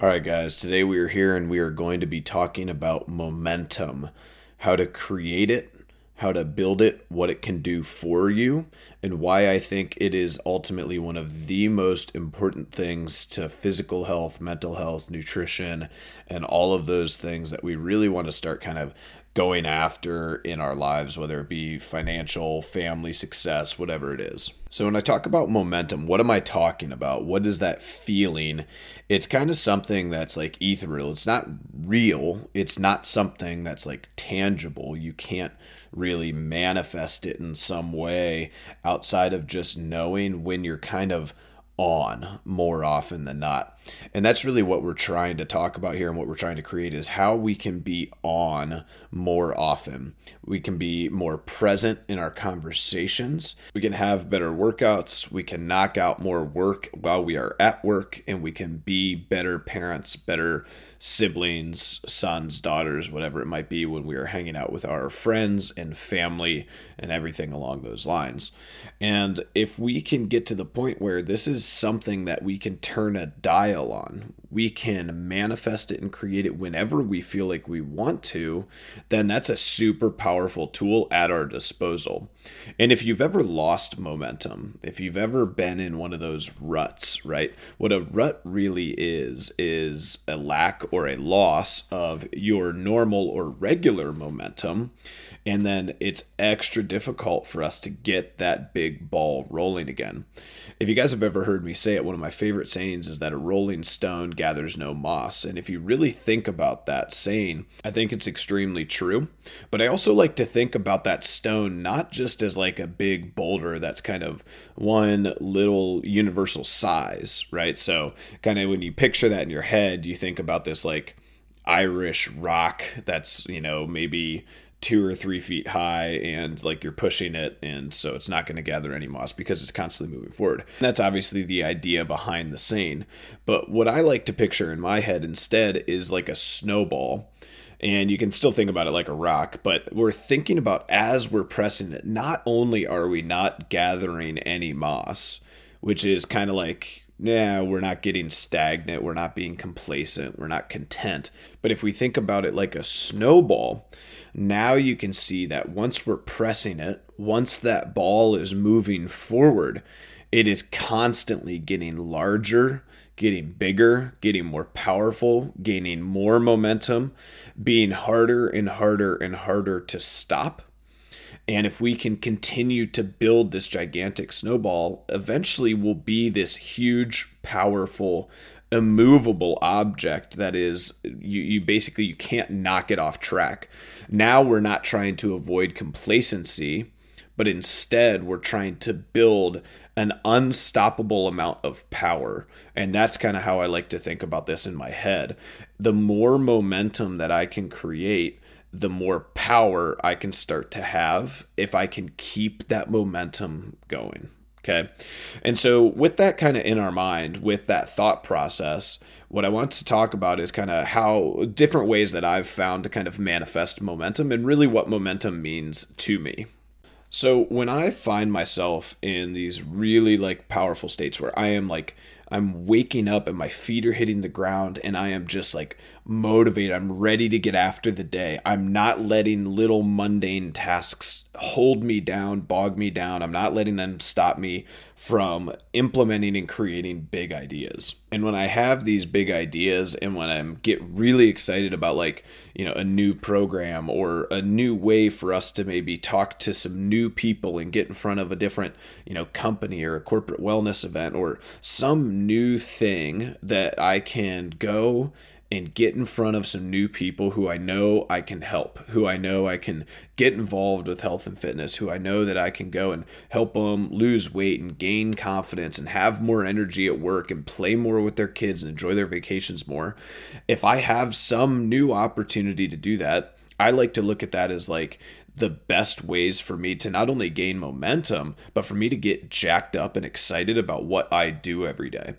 All right, guys, today we are here and we are going to be talking about momentum, how to create it, how to build it, what it can do for you, and why I think it is ultimately one of the most important things to physical health, mental health, nutrition, and all of those things that we really want to start kind of going after in our lives, whether it be financial, family success, whatever it is. So, when I talk about momentum, what am I talking about? What is that feeling? It's kind of something that's like ethereal. It's not real. It's not something that's like tangible. You can't really manifest it in some way outside of just knowing when you're kind of on more often than not. And that's really what we're trying to talk about here and what we're trying to create is how we can be on more often. We can be more present in our conversations. We can have better workouts. We can knock out more work while we are at work and we can be better parents, better siblings, sons, daughters, whatever it might be when we are hanging out with our friends and family and everything along those lines. And if we can get to the point where this is something that we can turn a dial on, we can manifest it and create it whenever we feel like we want to, then that's a super powerful tool at our disposal. And if you've ever lost momentum, if you've ever been in one of those ruts, right? What a rut really is, is a lack or a loss of your normal or regular momentum. And then it's extra difficult for us to get that big ball rolling again. If you guys have ever heard me say it, one of my favorite sayings is that a rolling stone gathers no moss. And if you really think about that saying, I think it's extremely true. But I also like to think about that stone not just as like a big boulder that's kind of one little universal size, right? So, kind of when you picture that in your head, you think about this like Irish rock that's, you know, maybe two or three feet high and like you're pushing it and so it's not going to gather any moss because it's constantly moving forward and that's obviously the idea behind the scene but what i like to picture in my head instead is like a snowball and you can still think about it like a rock but we're thinking about as we're pressing it not only are we not gathering any moss which is kind of like yeah, we're not getting stagnant, we're not being complacent, we're not content. But if we think about it like a snowball, now you can see that once we're pressing it, once that ball is moving forward, it is constantly getting larger, getting bigger, getting more powerful, gaining more momentum, being harder and harder and harder to stop. And if we can continue to build this gigantic snowball, eventually we'll be this huge, powerful, immovable object that is you, you basically you can't knock it off track. Now we're not trying to avoid complacency, but instead we're trying to build an unstoppable amount of power. And that's kind of how I like to think about this in my head. The more momentum that I can create, the more power I can start to have if I can keep that momentum going. Okay. And so, with that kind of in our mind, with that thought process, what I want to talk about is kind of how different ways that I've found to kind of manifest momentum and really what momentum means to me. So, when I find myself in these really like powerful states where I am like, I'm waking up and my feet are hitting the ground and I am just like motivated. I'm ready to get after the day. I'm not letting little mundane tasks hold me down, bog me down. I'm not letting them stop me from implementing and creating big ideas. And when I have these big ideas and when I get really excited about like, you know, a new program or a new way for us to maybe talk to some new people and get in front of a different, you know, company or a corporate wellness event or some new thing that I can go and get in front of some new people who I know I can help, who I know I can get involved with health and fitness, who I know that I can go and help them lose weight and gain confidence and have more energy at work and play more with their kids and enjoy their vacations more. If I have some new opportunity to do that, I like to look at that as like the best ways for me to not only gain momentum, but for me to get jacked up and excited about what I do every day.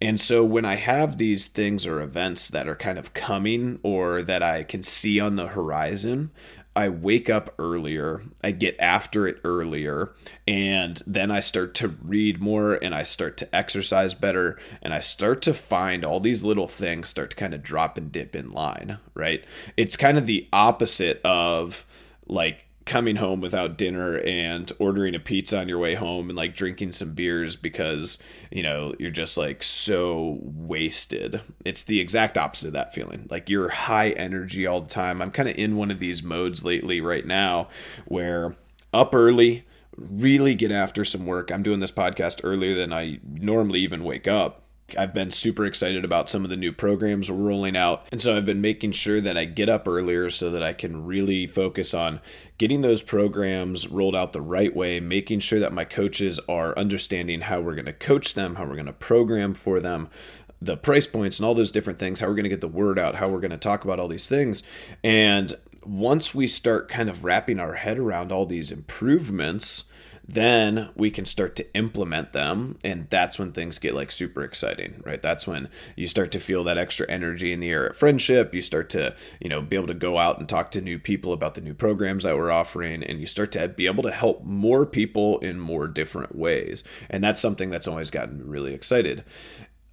And so when I have these things or events that are kind of coming or that I can see on the horizon, I wake up earlier, I get after it earlier, and then I start to read more and I start to exercise better and I start to find all these little things start to kind of drop and dip in line, right? It's kind of the opposite of like coming home without dinner and ordering a pizza on your way home and like drinking some beers because you know you're just like so wasted. It's the exact opposite of that feeling. Like you're high energy all the time. I'm kind of in one of these modes lately right now where up early really get after some work. I'm doing this podcast earlier than i normally even wake up I've been super excited about some of the new programs we're rolling out. And so I've been making sure that I get up earlier so that I can really focus on getting those programs rolled out the right way, making sure that my coaches are understanding how we're going to coach them, how we're going to program for them, the price points, and all those different things, how we're going to get the word out, how we're going to talk about all these things. And once we start kind of wrapping our head around all these improvements, then we can start to implement them and that's when things get like super exciting right? That's when you start to feel that extra energy in the air at friendship. You start to you know be able to go out and talk to new people about the new programs that we're offering and you start to be able to help more people in more different ways. And that's something that's always gotten really excited.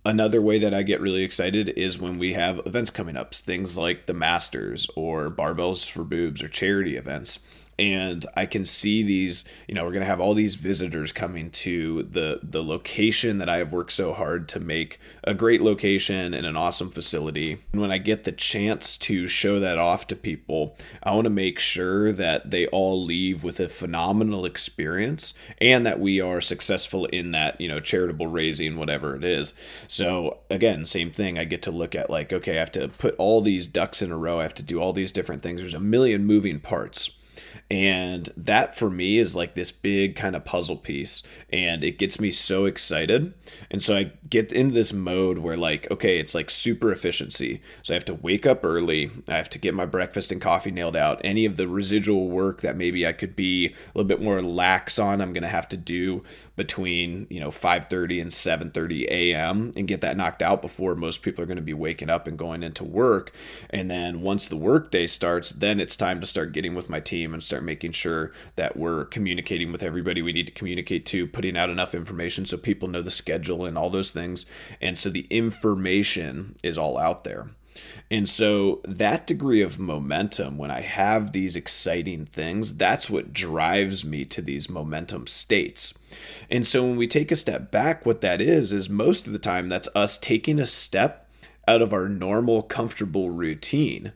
Another way that I get really excited is when we have events coming up, things like the Masters or Barbells for Boobs or charity events and I can see these, you know, we're going to have all these visitors coming to the the location that I have worked so hard to make a great location and an awesome facility. And when I get the chance to show that off to people, I want to make sure that they all leave with a phenomenal experience and that we are successful in that, you know, charitable raising whatever it is. So, again, same thing. I get to look at like, okay, I have to put all these ducks in a row. I have to do all these different things. There's a million moving parts and that for me is like this big kind of puzzle piece and it gets me so excited and so i get into this mode where like okay it's like super efficiency so i have to wake up early i have to get my breakfast and coffee nailed out any of the residual work that maybe i could be a little bit more lax on i'm going to have to do between you know 5:30 and 7:30 a.m. and get that knocked out before most people are going to be waking up and going into work. And then once the workday starts, then it's time to start getting with my team and start making sure that we're communicating with everybody we need to communicate to, putting out enough information so people know the schedule and all those things. And so the information is all out there. And so that degree of momentum, when I have these exciting things, that's what drives me to these momentum states. And so when we take a step back, what that is, is most of the time that's us taking a step out of our normal, comfortable routine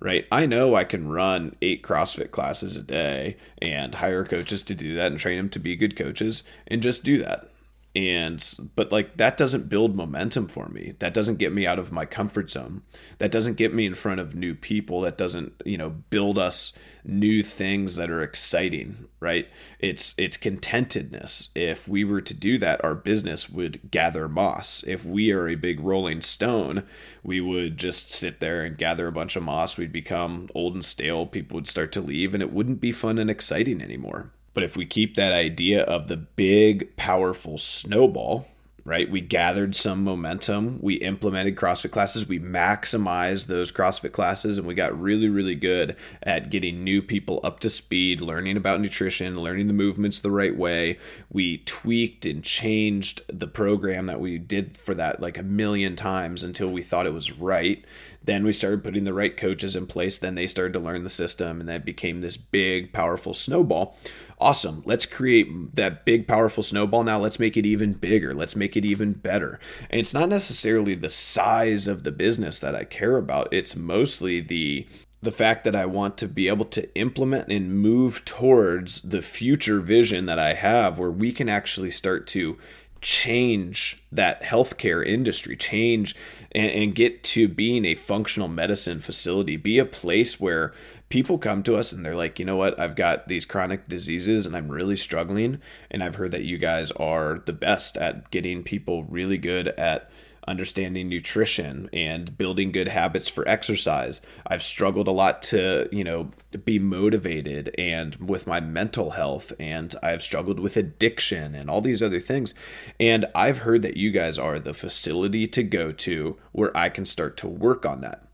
right? I know I can run eight CrossFit classes a day and hire coaches to do that and train them to be good coaches and just do that and but like that doesn't build momentum for me. That doesn't get me out of my comfort zone. That doesn't get me in front of new people. That doesn't you know build us new things that are exciting right? It's it's contentedness. If we were to do that our business would gather moss. If we are a big rolling stone we would just sit there and gather a bunch of moss. We'd become old and stale. People would start to leave and it wouldn't be fun and exciting anymore but if we keep that idea of the big, powerful snowball, right? We gathered some momentum. We implemented CrossFit classes. We maximized those CrossFit classes and we got really, really good at getting new people up to speed, learning about nutrition, learning the movements the right way. We tweaked and changed the program that we did for that like a million times until we thought it was right. Then we started putting the right coaches in place. Then they started to learn the system and that became this big, powerful snowball awesome. Let's create that big, powerful snowball. Now let's make it even bigger. Let's make it even better. And it's not necessarily the size of the business that I care about. It's mostly the the fact that I want to be able to implement and move towards the future vision that I have where we can actually start to change that healthcare industry, change and, and, get to being a functional medicine facility, be a place where people come to us and they're like, you know what, I've got these chronic diseases and I'm really struggling. And I've heard that you guys are the best at getting people really good at understanding nutrition and building good habits for exercise. I've struggled a lot to, you know, be motivated and with my mental health and I've struggled with addiction and all these other things. And I've heard that you guys are the facility to go to where I can start to work on that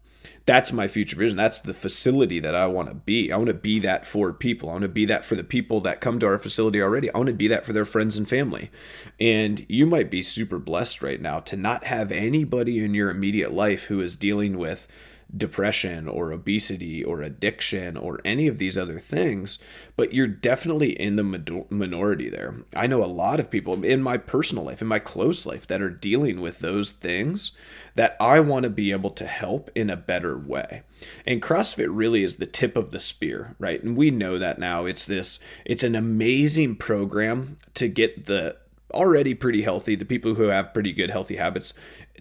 that's my future vision. That's the facility that I want to be. I want to be that for people. I want to be that for the people that come to our facility already. I want to be that for their friends and family. And you might be super blessed right now to not have anybody in your immediate life who is dealing with depression or obesity or addiction or any of these other things, but you're definitely in the minority there. I know a lot of people in my personal life, in my close life, that are dealing with those things that I want to be able to help in a better way. And CrossFit really is the tip of the spear, right? And we know that now. It's this, it's an amazing program to get the already pretty healthy, the people who have pretty good healthy habits,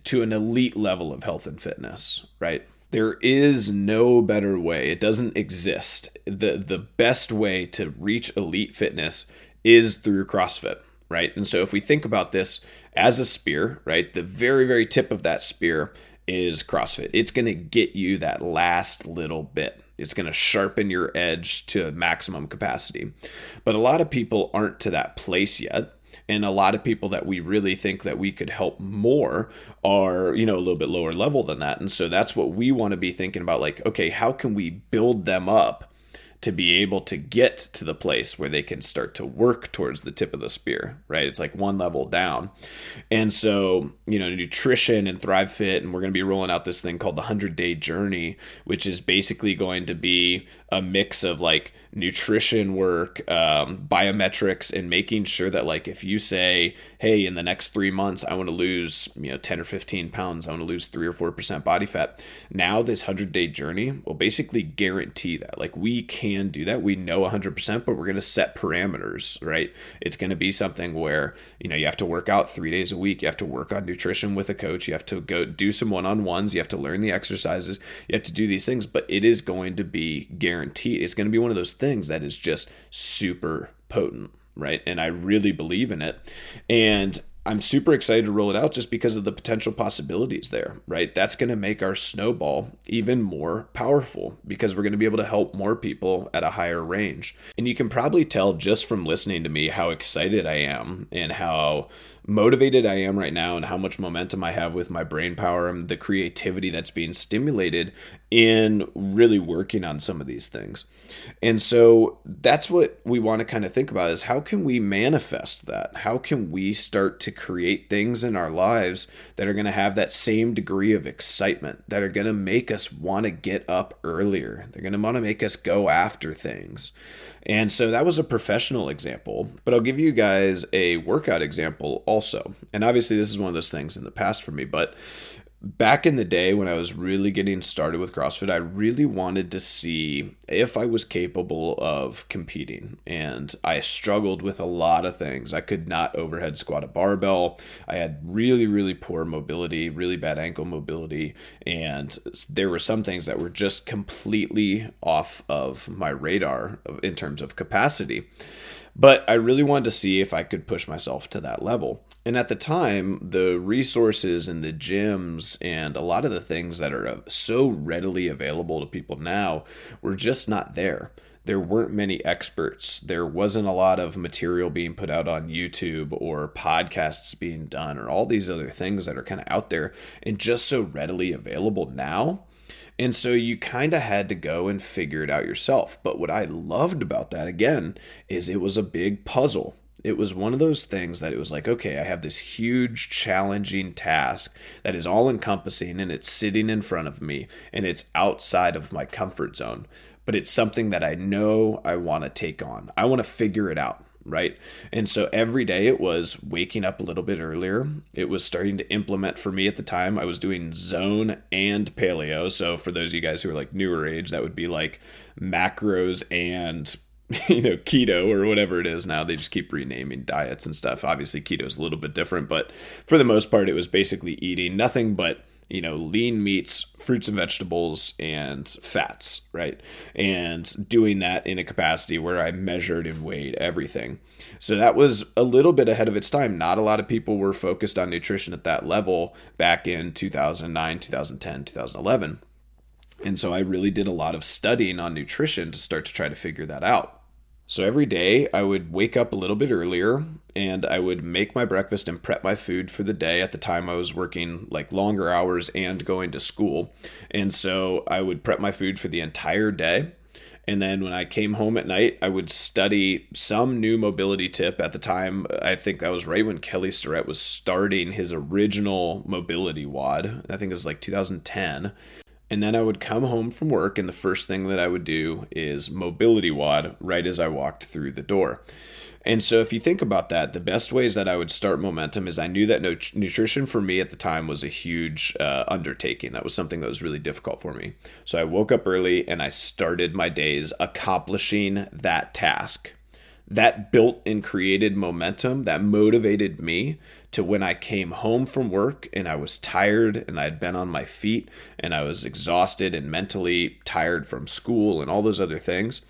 to an elite level of health and fitness, right? There is no better way. It doesn't exist. The the best way to reach elite fitness is through CrossFit, right? And so if we think about this as a spear, right? The very very tip of that spear is CrossFit. It's going to get you that last little bit. It's going to sharpen your edge to maximum capacity. But a lot of people aren't to that place yet and a lot of people that we really think that we could help more are you know a little bit lower level than that and so that's what we want to be thinking about like okay how can we build them up to be able to get to the place where they can start to work towards the tip of the spear, right? It's like one level down. And so, you know, nutrition and Thrive Fit, and we're going to be rolling out this thing called the 100 Day Journey, which is basically going to be a mix of like nutrition work, um, biometrics, and making sure that, like, if you say, hey, in the next three months, I want to lose, you know, 10 or 15 pounds, I want to lose three or 4% body fat, now this 100 day journey will basically guarantee that. Like, we can do that. We know 100%, but we're going to set parameters, right? It's going to be something where, you know, you have to work out three days a week, you have to work on nutrition with a coach, you have to go do some one on ones, you have to learn the exercises, you have to do these things, but it is going to be guaranteed. It's going to be one of those things that is just super potent, right? And I really believe in it. And I'm super excited to roll it out just because of the potential possibilities there, right? That's going to make our snowball even more powerful because we're going to be able to help more people at a higher range. And you can probably tell just from listening to me how excited I am and how motivated I am right now and how much momentum I have with my brain power and the creativity that's being stimulated in really working on some of these things. And so that's what we want to kind of think about is how can we manifest that? How can we start to create things in our lives that are going to have that same degree of excitement, that are going to make us want to get up earlier? They're going to want to make us go after things. And so that was a professional example, but I'll give you guys a workout example also. And obviously, this is one of those things in the past for me, but back in the day when I was really getting started with CrossFit, I really wanted to see if I was capable of competing. And I struggled with a lot of things. I could not overhead squat a barbell. I had really, really poor mobility, really bad ankle mobility. And there were some things that were just completely off of my radar in terms of capacity. But I really wanted to see if I could push myself to that level. And at the time, the resources and the gyms and a lot of the things that are uh, so readily available to people now were just not there. There weren't many experts. There wasn't a lot of material being put out on YouTube or podcasts being done or all these other things that are kind of out there and just so readily available now. And so you kind of had to go and figure it out yourself. But what I loved about that again is it was a big puzzle it was one of those things that it was like, okay, I have this huge, challenging task that is all encompassing and it's sitting in front of me and it's outside of my comfort zone. But it's something that I know I want to take on. I want to figure it out right? And so every day it was waking up a little bit earlier. It was starting to implement for me at the time. I was doing zone and paleo. So for those of you guys who are like newer age, that would be like macros and you know keto or whatever it is now. They just keep renaming diets and stuff. Obviously keto is a little bit different but for the most part it was basically eating nothing but you know lean meats fruits and vegetables and fats right? And doing that in a capacity where i measured and weighed everything. So that was a little bit ahead of its time. Not a lot of people were focused on nutrition at that level back in 2009 2010 2011 and so I really did a lot of studying on nutrition to start to try to figure that out. So every day I would wake up a little bit earlier and I would make my breakfast and prep my food for the day. At the time, I was working like longer hours and going to school. And so I would prep my food for the entire day. And then when I came home at night, I would study some new mobility tip. At the time, I think that was right when Kelly Starrett was starting his original MobilityWOD. I think it was like 2010. And then I would come home from work, and the first thing that I would do is MobilityWOD right as I walked through the door. And so, if you think about that, the best ways that I would start momentum is I knew that nutrition for me at the time was a huge uh, undertaking. That was something that was really difficult for me. So, I woke up early and I started my days accomplishing that task. That built and created momentum that motivated me to when I came home from work and I was tired and I'd been on my feet and I was exhausted and mentally tired from school and all those other things.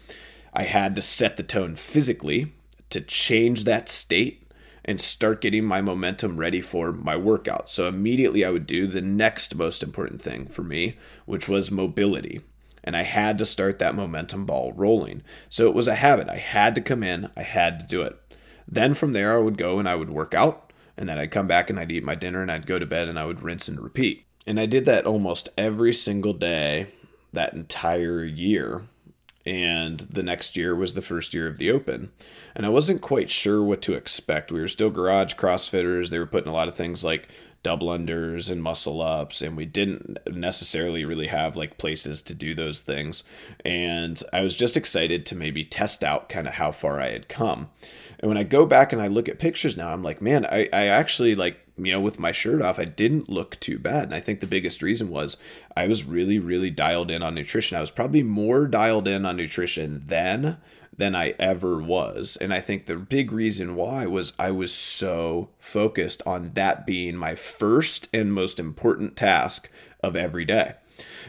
I had to set the tone physically to change that state and start getting my momentum ready for my workout. So immediately I would do the next most important thing for me, which was mobility. And I had to start that momentum ball rolling. So it was a habit. I had to come in, I had to do it. Then from there, I would go and I would work out and then I'd come back and I'd eat my dinner and I'd go to bed and I would rinse and repeat. And I did that almost every single day that entire year. And the next year was the first year of the Open. And I wasn't quite sure what to expect. We were still garage CrossFitters. They were putting a lot of things like double unders and muscle ups and we didn't necessarily really have like places to do those things. And i was just excited to maybe test out kind of how far i had come. And when i go back and i look at pictures now i'm like man i, I actually like you know with my shirt off i didn't look too bad. And i think the biggest reason was i was really really dialed in on nutrition. I was probably more dialed in on nutrition then than I ever was. And I think the big reason why was I was so focused on that being my first and most important task of every day.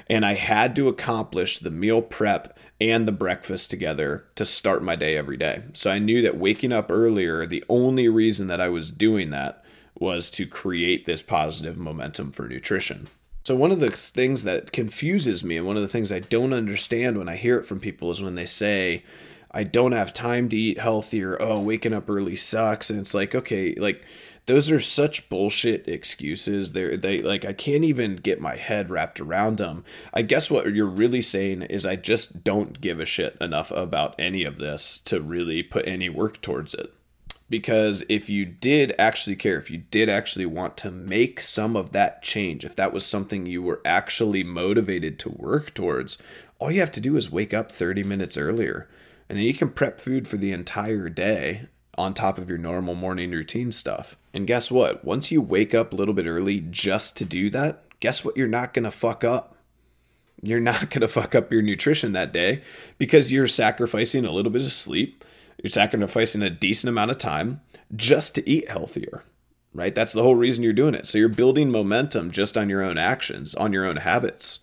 And I had to accomplish the meal prep and the breakfast together to start my day every day. So I knew that waking up earlier, the only reason that I was doing that was to create this positive momentum for nutrition. So, one of the things that confuses me and one of the things I don't understand when I hear it from people is when they say, I don't have time to eat healthy or oh waking up early sucks. And it's like okay like those are such bullshit excuses. They're they like I can't even get my head wrapped around them I guess what you're really saying is I just don't give a shit enough about any of this to really put any work towards it. Because if you did actually care if you did actually want to make some of that change if that was something you were actually motivated to work towards all you have to do is wake up 30 minutes earlier and then you can prep food for the entire day on top of your normal morning routine stuff. And guess what? Once you wake up a little bit early just to do that, guess what? You're not going to fuck up. You're not going to fuck up your nutrition that day because you're sacrificing a little bit of sleep. You're sacrificing a decent amount of time just to eat healthier, right? That's the whole reason you're doing it. So you're building momentum just on your own actions, on your own habits.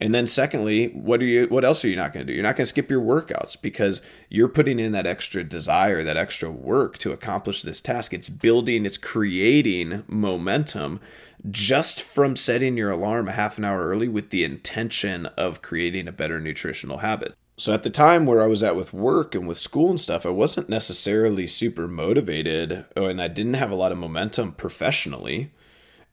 And then secondly, what are you what else are you not going to do? You're not going to skip your workouts because you're putting in that extra desire, that extra work to accomplish this task. It's building, it's creating momentum just from setting your alarm a half an hour early with the intention of creating a better nutritional habit. So at the time where I was at with work and with school and stuff, I wasn't necessarily super motivated and I didn't have a lot of momentum professionally.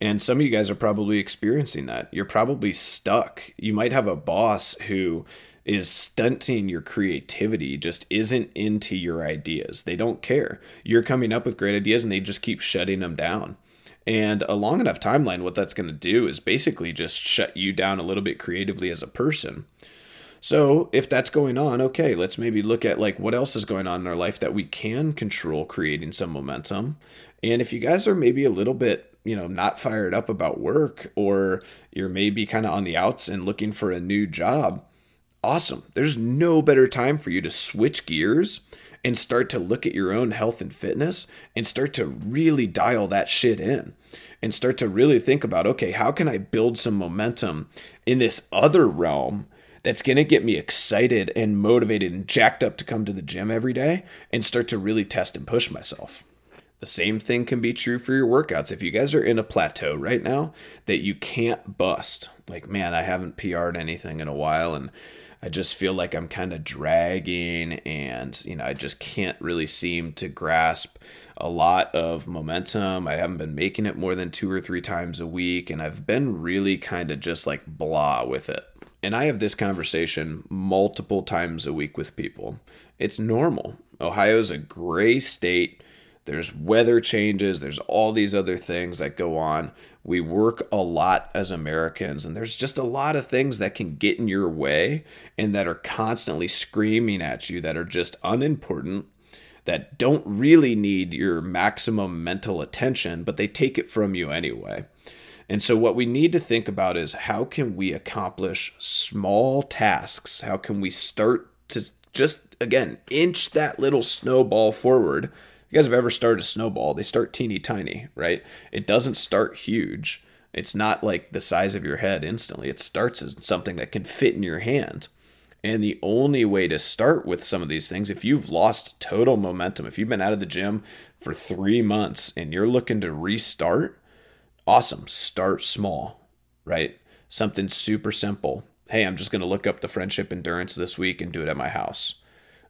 And some of you guys are probably experiencing that. You're probably stuck. You might have a boss who is stunting your creativity, just isn't into your ideas. They don't care. You're coming up with great ideas and they just keep shutting them down. And a long enough timeline, what that's going to do is basically just shut you down a little bit creatively as a person. So, if that's going on, okay, let's maybe look at like what else is going on in our life that we can control creating some momentum. And if you guys are maybe a little bit you know not fired up about work or you're maybe kind of on the outs and looking for a new job awesome. There's no better time for you to switch gears and start to look at your own health and fitness and start to really dial that shit in and start to really think about okay how can i build some momentum in this other realm that's going to get me excited and motivated and jacked up to come to the gym every day and start to really test and push myself the same thing can be true for your workouts. If you guys are in a plateau right now that you can't bust, like, man, I haven't PR'd anything in a while and I just feel like I'm kind of dragging and, you know, I just can't really seem to grasp a lot of momentum. I haven't been making it more than two or three times a week, and I've been really kind of just like blah with it. And I have this conversation multiple times a week with people. It's normal. Ohio's a gray state. There's weather changes, there's all these other things that go on. We work a lot as Americans, and there's just a lot of things that can get in your way and that are constantly screaming at you that are just unimportant, that don't really need your maximum mental attention, but they take it from you anyway. And so, what we need to think about is how can we accomplish small tasks? How can we start to just, again, inch that little snowball forward? You guys have ever started a snowball? They start teeny tiny, right? It doesn't start huge. It's not like the size of your head instantly. It starts as something that can fit in your hand. And the only way to start with some of these things, if you've lost total momentum, if you've been out of the gym for three months and you're looking to restart, awesome. Start small, right? Something super simple. Hey, I'm just going to look up the friendship endurance this week and do it at my house.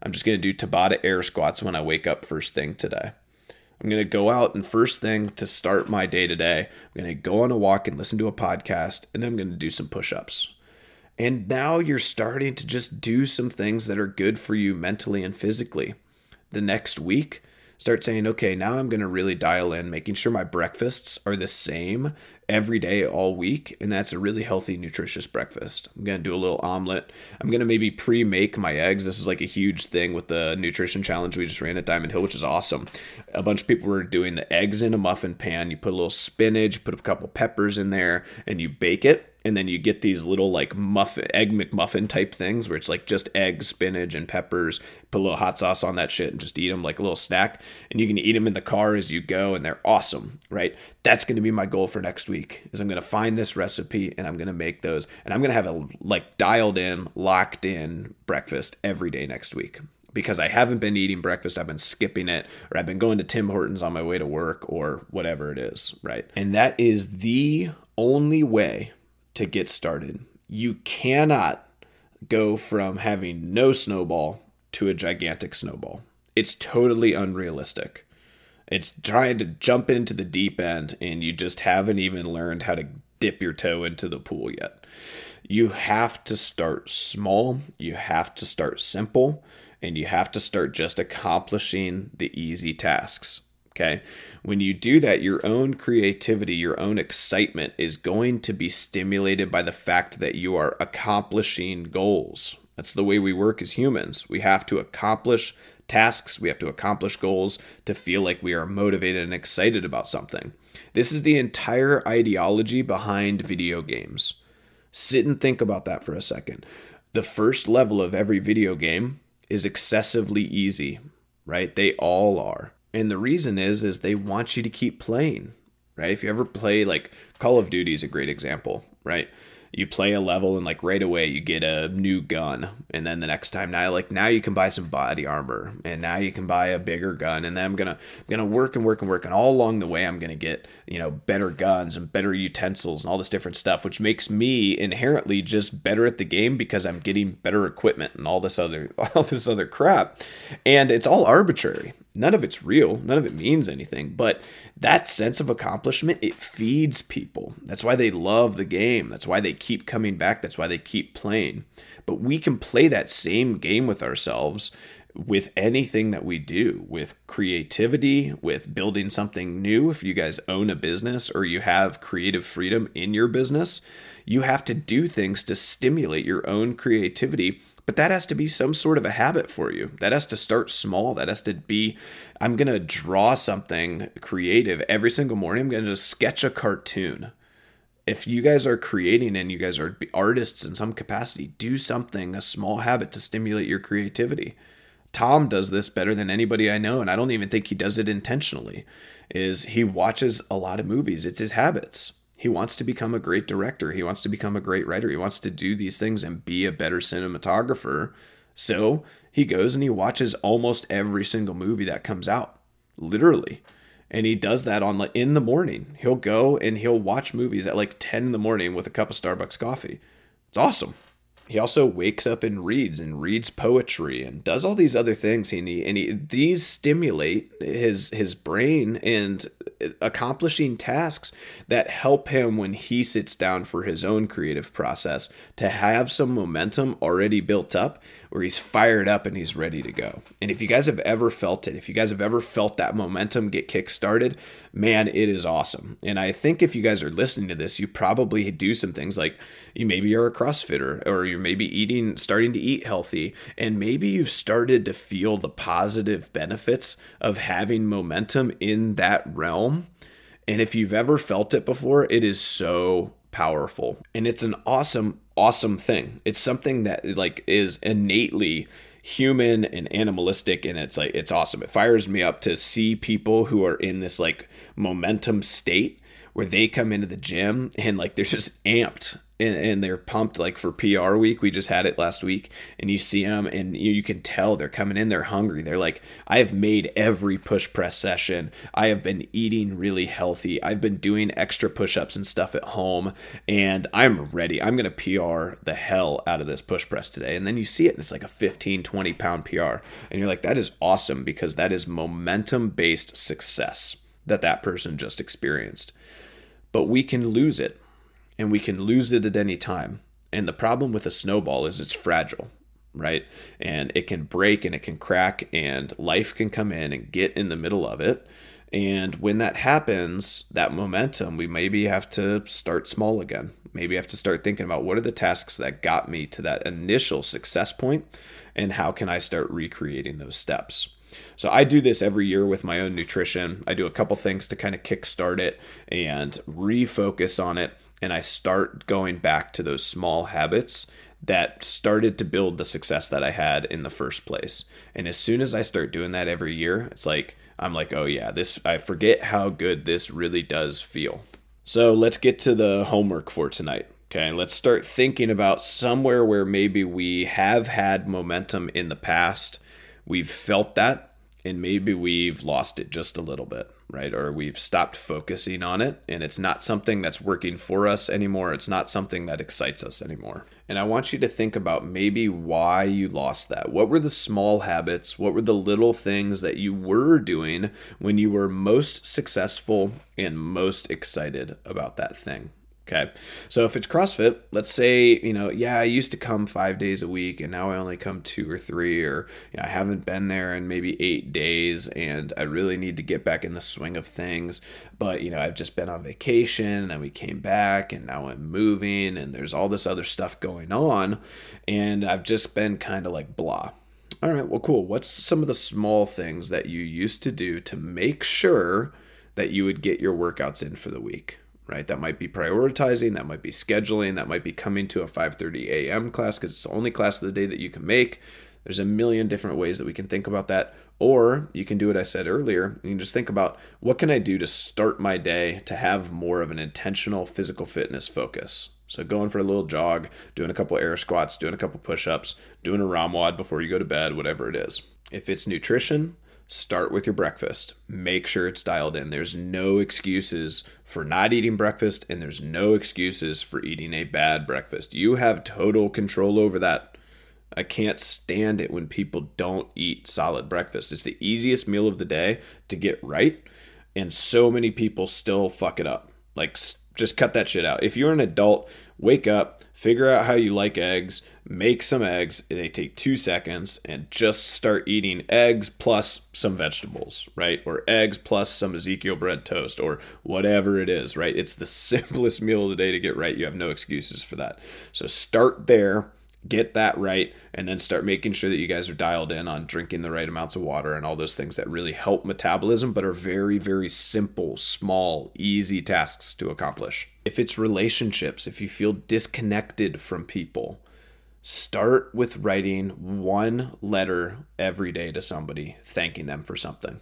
I'm just going to do Tabata air squats when I wake up first thing today. I'm going to go out and first thing to start my day today, I'm going to go on a walk and listen to a podcast, and then I'm going to do some push ups. And now you're starting to just do some things that are good for you mentally and physically. The next week, start saying, okay, now I'm going to really dial in, making sure my breakfasts are the same every day all week. And that's a really healthy, nutritious breakfast. I'm going to do a little omelet. I'm going to maybe pre make my eggs. This is like a huge thing with the nutrition challenge we just ran at Diamond Hill, which is awesome. A bunch of people were doing the eggs in a muffin pan. You put a little spinach, put a couple peppers in there, and you bake it and then you get these little like muffin egg mcmuffin type things where it's like just eggs spinach and peppers put a little hot sauce on that shit and just eat them like a little snack and you can eat them in the car as you go and they're awesome right that's going to be my goal for next week is i'm going to find this recipe and i'm going to make those and i'm going to have a like dialed in locked in breakfast every day next week because I haven't been eating breakfast. I've been skipping it, or I've been going to Tim Hortons on my way to work, or whatever it is, right? And that is the only way to get started. You cannot go from having no snowball to a gigantic snowball. It's totally unrealistic. It's trying to jump into the deep end and you just haven't even learned how to dip your toe into the pool yet. You have to start small, you have to start simple, and you have to start just accomplishing the easy tasks. Okay. When you do that, your own creativity, your own excitement is going to be stimulated by the fact that you are accomplishing goals. That's the way we work as humans. We have to accomplish tasks, we have to accomplish goals to feel like we are motivated and excited about something. This is the entire ideology behind video games. Sit and think about that for a second. The first level of every video game is excessively easy, right? They all are. And the reason is is they want you to keep playing, right? If you ever play like Call of Duty is a great example, right? You play a level and like right away you get a new gun, and then the next time now like now you can buy some body armor, and now you can buy a bigger gun, and then I'm gonna I'm gonna work and work and work, and all along the way I'm gonna get you know better guns and better utensils and all this different stuff, which makes me inherently just better at the game because I'm getting better equipment and all this other all this other crap, and it's all arbitrary none of it's real. None of it means anything. But that sense of accomplishment it feeds people. That's why they love the game. That's why they keep coming back. That's why they keep playing. But we can play that same game with ourselves with anything that we do with creativity with building something new. If you guys own a business or you have creative freedom in your business you have to do things to stimulate your own creativity but that has to be some sort of a habit for you. That has to start small. That has to be I'm going to draw something creative every single morning. I'm going to just sketch a cartoon. If you guys are creating and you guys are artists in some capacity, do something, a small habit to stimulate your creativity. Tom does this better than anybody I know, and I don't even think he does it intentionally. Is he watches a lot of movies. It's his habits. He wants to become a great director. He wants to become a great writer. He wants to do these things and be a better cinematographer. So he goes and he watches almost every single movie that comes out, literally. And he does that on in the morning. He'll go and he'll watch movies at like 10 in the morning with a cup of Starbucks coffee. It's awesome. he also wakes up and reads and reads poetry and does all these other things he, and he, these stimulate his his brain and accomplishing tasks that help him when he sits down for his own creative process to have some momentum already built up where he's fired up and he's ready to go. And if you guys have ever felt it, if you guys have ever felt that momentum get kick started, man, it is awesome. And I think if you guys are listening to this, you probably do some things like you maybe are a CrossFitter or you're maybe eating, starting to eat healthy, and maybe you've started to feel the positive benefits of having momentum in that realm. And if you've ever felt it before, it is so powerful. And it's an awesome, awesome thing. It's something that like is innately human and animalistic and it's like it's awesome. It fires me up to see people who are in this like momentum state where they come into the gym and like they're just amped and, and, they're pumped like for PR week. We just had it last week, and you see them, and you, you, can tell they're coming in. They're hungry. They're like, I have made every push press session. I have been eating really healthy. I've been doing extra push ups and stuff at home, and I'm ready. I'm gonna PR the hell out of this push press today. And then you see it, and it's like a 15, 20 pound PR, and you're like, that is awesome because that is momentum based success that that person just experienced. But we can lose it and we can lose it at any time. And the problem with a snowball is it's fragile, right? And it can break and it can crack, and life can come in and get in the middle of it. And when that happens, that momentum, we maybe have to start small again. Maybe have to start thinking about what are the tasks that got me to that initial success point, and how can I start recreating those steps? So I do this every year with my own nutrition. I do a couple things to kind of kickstart it and refocus on it. And I start going back to those small habits that started to build the success that I had in the first place. And as soon as I start doing that every year, it's like, I'm like, oh yeah, this, I forget how good this really does feel. So let's get to the homework for tonight. Okay, let's start thinking about somewhere where maybe we have had momentum in the past we've felt that and maybe we've lost it just a little bit, right? Or we've stopped focusing on it and it's not something that's working for us anymore. It's not something that excites us anymore. And I want you to think about maybe why you lost that. What were the small habits? What were the little things that you were doing when you were most successful and most excited about that thing? Okay. So if it's CrossFit, let's say, you know, yeah, I used to come five days a week and now I only come two or three, or you know, I haven't been there in maybe eight days and I really need to get back in the swing of things. But, you know, I've just been on vacation and then we came back and now I'm moving and there's all this other stuff going on. And I've just been kind of like blah. All right, well, cool. What's some of the small things that you used to do to make sure that you would get your workouts in for the week? Right? That might be prioritizing, that might be scheduling, that might be coming to a 5:30 a.m. class because it's the only class of the day that you can make. There's a million different ways that we can think about that. Or you can do what I said earlier. You can just think about what can I do to start my day to have more of an intentional physical fitness focus. So going for a little jog, doing a couple air squats, doing a couple push-ups, doing a ROMWOD before you go to bed, whatever it is. If it's nutrition, start with your breakfast. Make sure it's dialed in. There's no excuses for not eating breakfast, and there's no excuses for eating a bad breakfast. You have total control over that. I can't stand it when people don't eat solid breakfast. It's the easiest meal of the day to get right, and so many people still fuck it up. Like, just cut that shit out. If you're an adult, wake up, figure out how you like eggs, make some eggs. They take two seconds and just start eating eggs plus some vegetables, right? Or eggs plus some Ezekiel bread toast or whatever it is, right? It's the simplest meal of the day to get right. You have no excuses for that. So start there get that right and then start making sure that you guys are dialed in on drinking the right amounts of water and all those things that really help metabolism but are very very simple small easy tasks to accomplish. If it's relationships if you feel disconnected from people start with writing one letter every day to somebody thanking them for something.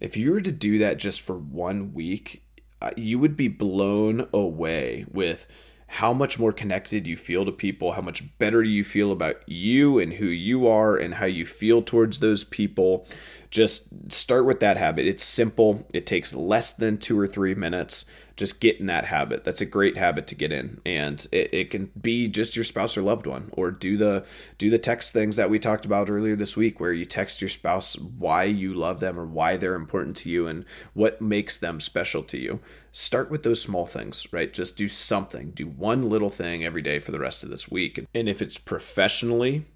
If you were to do that just for one week uh, you would be blown away with how much more connected you feel to people, how much better do you feel about you and who you are and how you feel towards those people. Just start with that habit. It's simple, it takes less than two or three minutes. Just get in that habit. That's a great habit to get in. And it, it can be just your spouse or loved one or do the do the text things that we talked about earlier this week where you text your spouse why you love them or why they're important to you and what makes them special to you. Start with those small things right? Just do something. Do one little thing every day for the rest of this week. And if it's professionally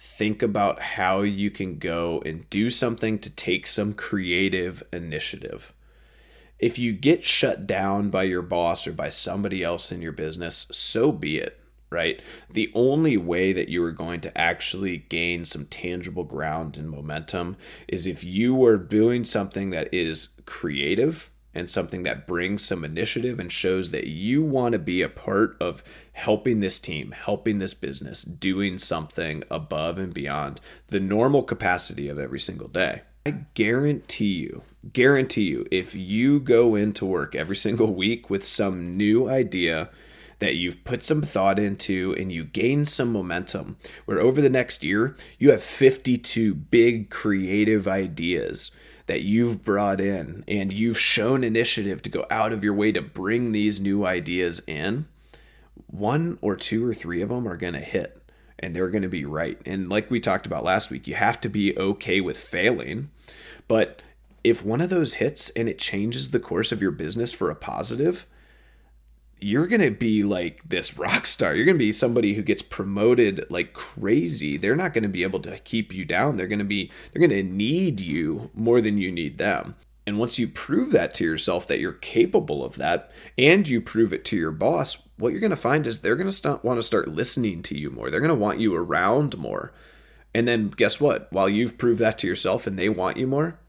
think about how you can go and do something to take some creative initiative if you get shut down by your boss or by somebody else in your business, so be it, right? The only way that you are going to actually gain some tangible ground and momentum is if you are doing something that is creative and something that brings some initiative and shows that you want to be a part of helping this team, helping this business, doing something above and beyond the normal capacity of every single day. I guarantee you, guarantee you, if you go into work every single week with some new idea that you've put some thought into and you gain some momentum, where over the next year, you have 52 big creative ideas that you've brought in and you've shown initiative to go out of your way to bring these new ideas in, one or two or three of them are going to hit and they're going to be right. And like we talked about last week, you have to be okay with failing. But if one of those hits and it changes the course of your business for a positive, you're going to be like this rock star. You're going to be somebody who gets promoted like crazy. They're not going to be able to keep you down. They're going to be they're going to need you more than you need them. And once you prove that to yourself that you're capable of that and you prove it to your boss, what you're going to find is they're going to start, want to start listening to you more. They're going to want you around more. And then guess what? While you've proved that to yourself and they want you more,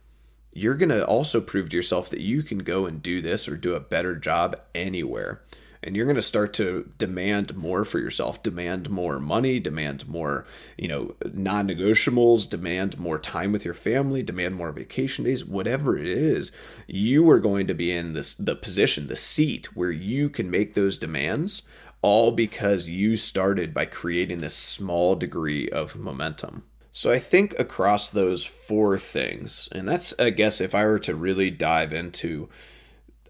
you're going to also prove to yourself that you can go and do this or do a better job anywhere. And you're going to start to demand more for yourself demand more money demand more you know non-negotiables demand more time with your family demand more vacation days whatever it is you are going to be in this the position the seat where you can make those demands all because you started by creating this small degree of momentum so I think across those four things, and that's, I guess, if I were to really dive into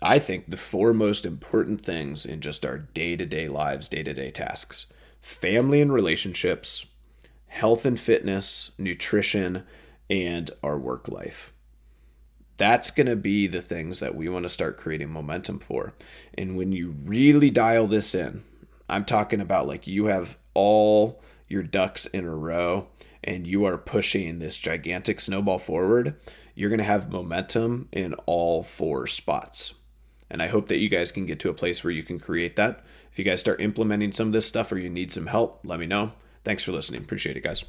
I think the four most important things in just our day to day lives, day to day tasks family and relationships, health and fitness, nutrition, and our work life. That's going to be the things that we want to start creating momentum for. And when you really dial this in, I'm talking about like you have all your ducks in a row and you are pushing this gigantic snowball forward, you're going to have momentum in all four spots. And I hope that you guys can get to a place where you can create that. If you guys start implementing some of this stuff or you need some help, let me know. Thanks for listening. Appreciate it, guys.